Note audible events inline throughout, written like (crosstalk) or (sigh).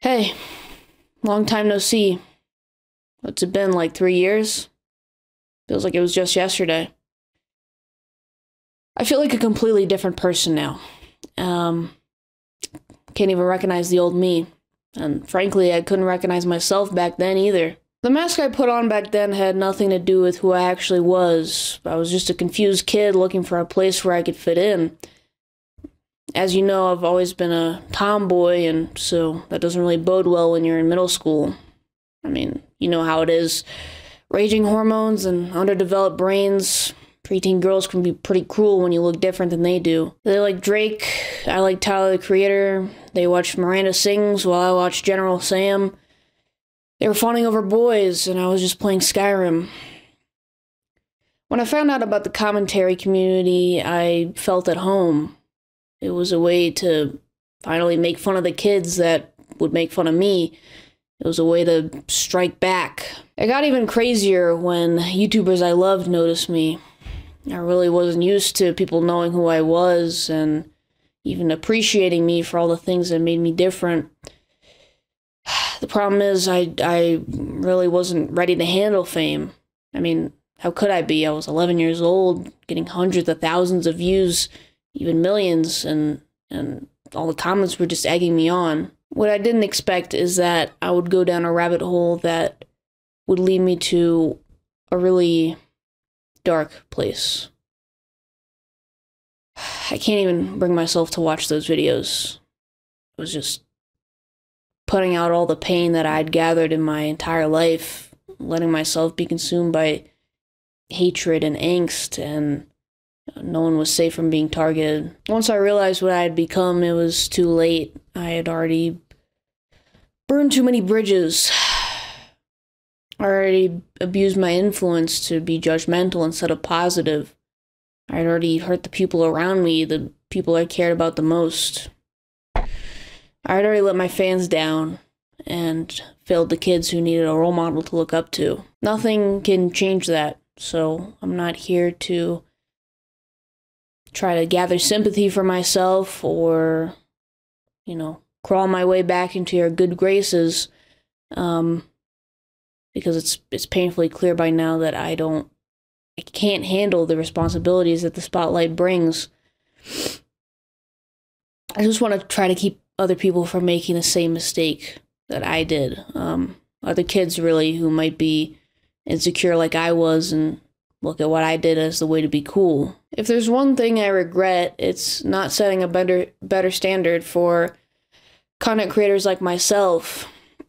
Hey, long time no see. What's it been, like three years? Feels like it was just yesterday. I feel like a completely different person now. Um, can't even recognize the old me. And frankly, I couldn't recognize myself back then either. The mask I put on back then had nothing to do with who I actually was. I was just a confused kid looking for a place where I could fit in as you know, I've always been a tomboy, and so that doesn't really bode well when you're in middle school. I mean, you know how it is. Raging hormones and underdeveloped brains. Preteen girls can be pretty cruel when you look different than they do. They like Drake, I like Tyler the Creator. They watch Miranda Sings while I watch General Sam. They were fawning over boys, and I was just playing Skyrim. When I found out about the commentary community, I felt at home. It was a way to finally make fun of the kids that would make fun of me. It was a way to strike back. It got even crazier when YouTubers I loved noticed me. I really wasn't used to people knowing who I was and even appreciating me for all the things that made me different. (sighs) The problem is, I, I really wasn't ready to handle fame. I mean, how could I be? I was 11 years old, getting hundreds of thousands of views even millions, and and all the comments were just egging me on. What I didn't expect is that I would go down a rabbit hole that would lead me to a really dark place. (sighs) I can't even bring myself to watch those videos. It was just putting out all the pain that I'd gathered in my entire life, letting myself be consumed by hatred and angst and no one was safe from being targeted. Once I realized what I had become, it was too late. I had already burned too many bridges. (sighs) I already abused my influence to be judgmental instead of positive. I had already hurt the people around me, the people I cared about the most. I had already let my fans down and failed the kids who needed a role model to look up to. Nothing can change that, so I'm not here to try to gather sympathy for myself or, you know, crawl my way back into your good graces. Um, because it's it's painfully clear by now that I don't I can't handle the responsibilities that the spotlight brings. I just want to try to keep other people from making the same mistake that I did. Um, other kids really who might be insecure like I was and look at what I did as the way to be cool. If there's one thing I regret, it's not setting a better better standard for content creators like myself.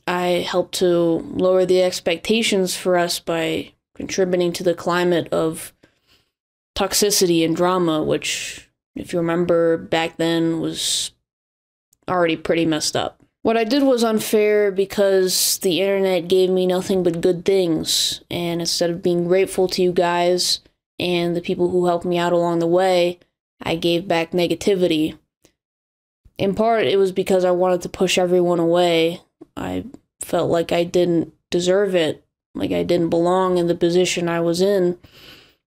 I helped to lower the expectations for us by contributing to the climate of toxicity and drama, which, if you remember back then, was already pretty messed up. What I did was unfair because the internet gave me nothing but good things, and instead of being grateful to you guys and the people who helped me out along the way, I gave back negativity. In part, it was because I wanted to push everyone away. I felt like I didn't deserve it, like I didn't belong in the position I was in.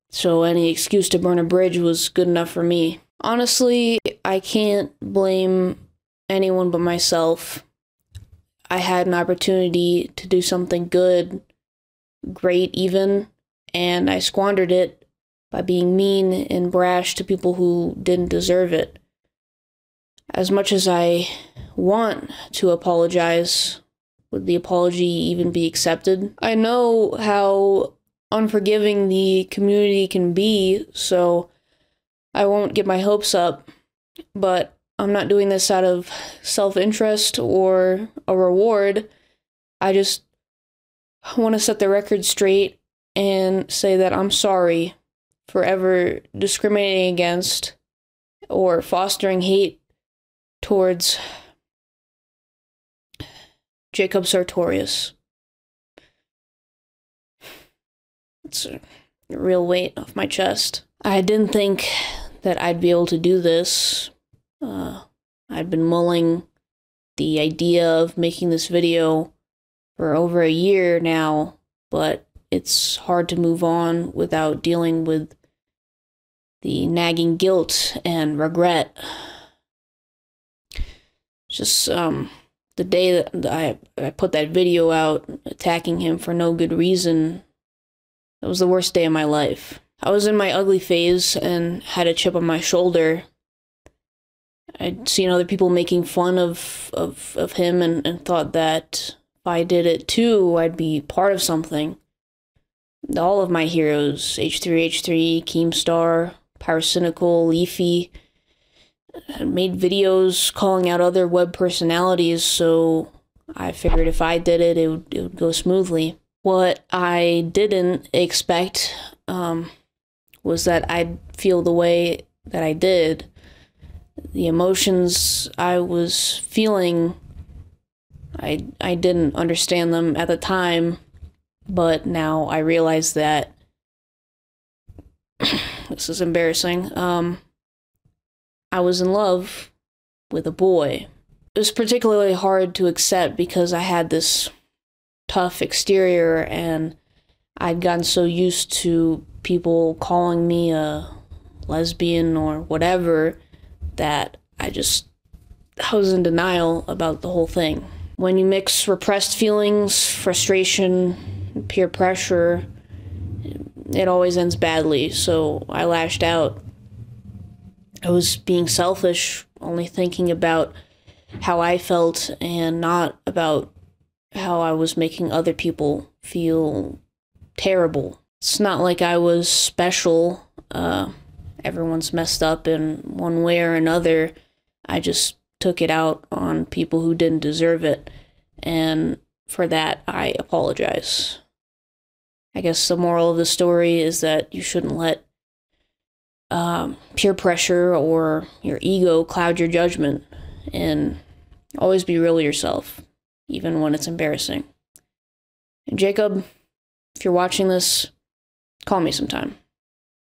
So any excuse to burn a bridge was good enough for me. Honestly, I can't blame anyone but myself. I had an opportunity to do something good, great even, and I squandered it by being mean and brash to people who didn't deserve it. As much as I want to apologize, would the apology even be accepted? I know how unforgiving the community can be, so I won't get my hopes up, but I'm not doing this out of self interest or a reward. I just want to set the record straight and say that I'm sorry for ever discriminating against or fostering hate towards Jacob Sartorius. It's a real weight off my chest. I didn't think that I'd be able to do this uh, I've been mulling the idea of making this video for over a year now, but it's hard to move on without dealing with the nagging guilt and regret. Just um the day that I, I put that video out attacking him for no good reason, that was the worst day of my life. I was in my ugly phase and had a chip on my shoulder. I'd seen other people making fun of, of, of him and, and thought that if I did it too, I'd be part of something. All of my heroes, H3H3, Keemstar, Pyrocynical, Leafy, made videos calling out other web personalities, so I figured if I did it, it would, it would go smoothly. What I didn't expect um, was that I'd feel the way that I did. The emotions I was feeling, I, I didn't understand them at the time, but now I realize that (clears throat) this is embarrassing. Um, I was in love with a boy. It was particularly hard to accept because I had this tough exterior and I'd gotten so used to people calling me a lesbian or whatever that I just I was in denial about the whole thing. When you mix repressed feelings, frustration, peer pressure, it always ends badly. So I lashed out I was being selfish, only thinking about how I felt and not about how I was making other people feel terrible. It's not like I was special. Uh, everyone's messed up in one way or another. I just took it out on people who didn't deserve it. And for that, I apologize. I guess the moral of the story is that you shouldn't let um, peer pressure or your ego cloud your judgment and always be real yourself, even when it's embarrassing. And Jacob, if you're watching this, call me sometime.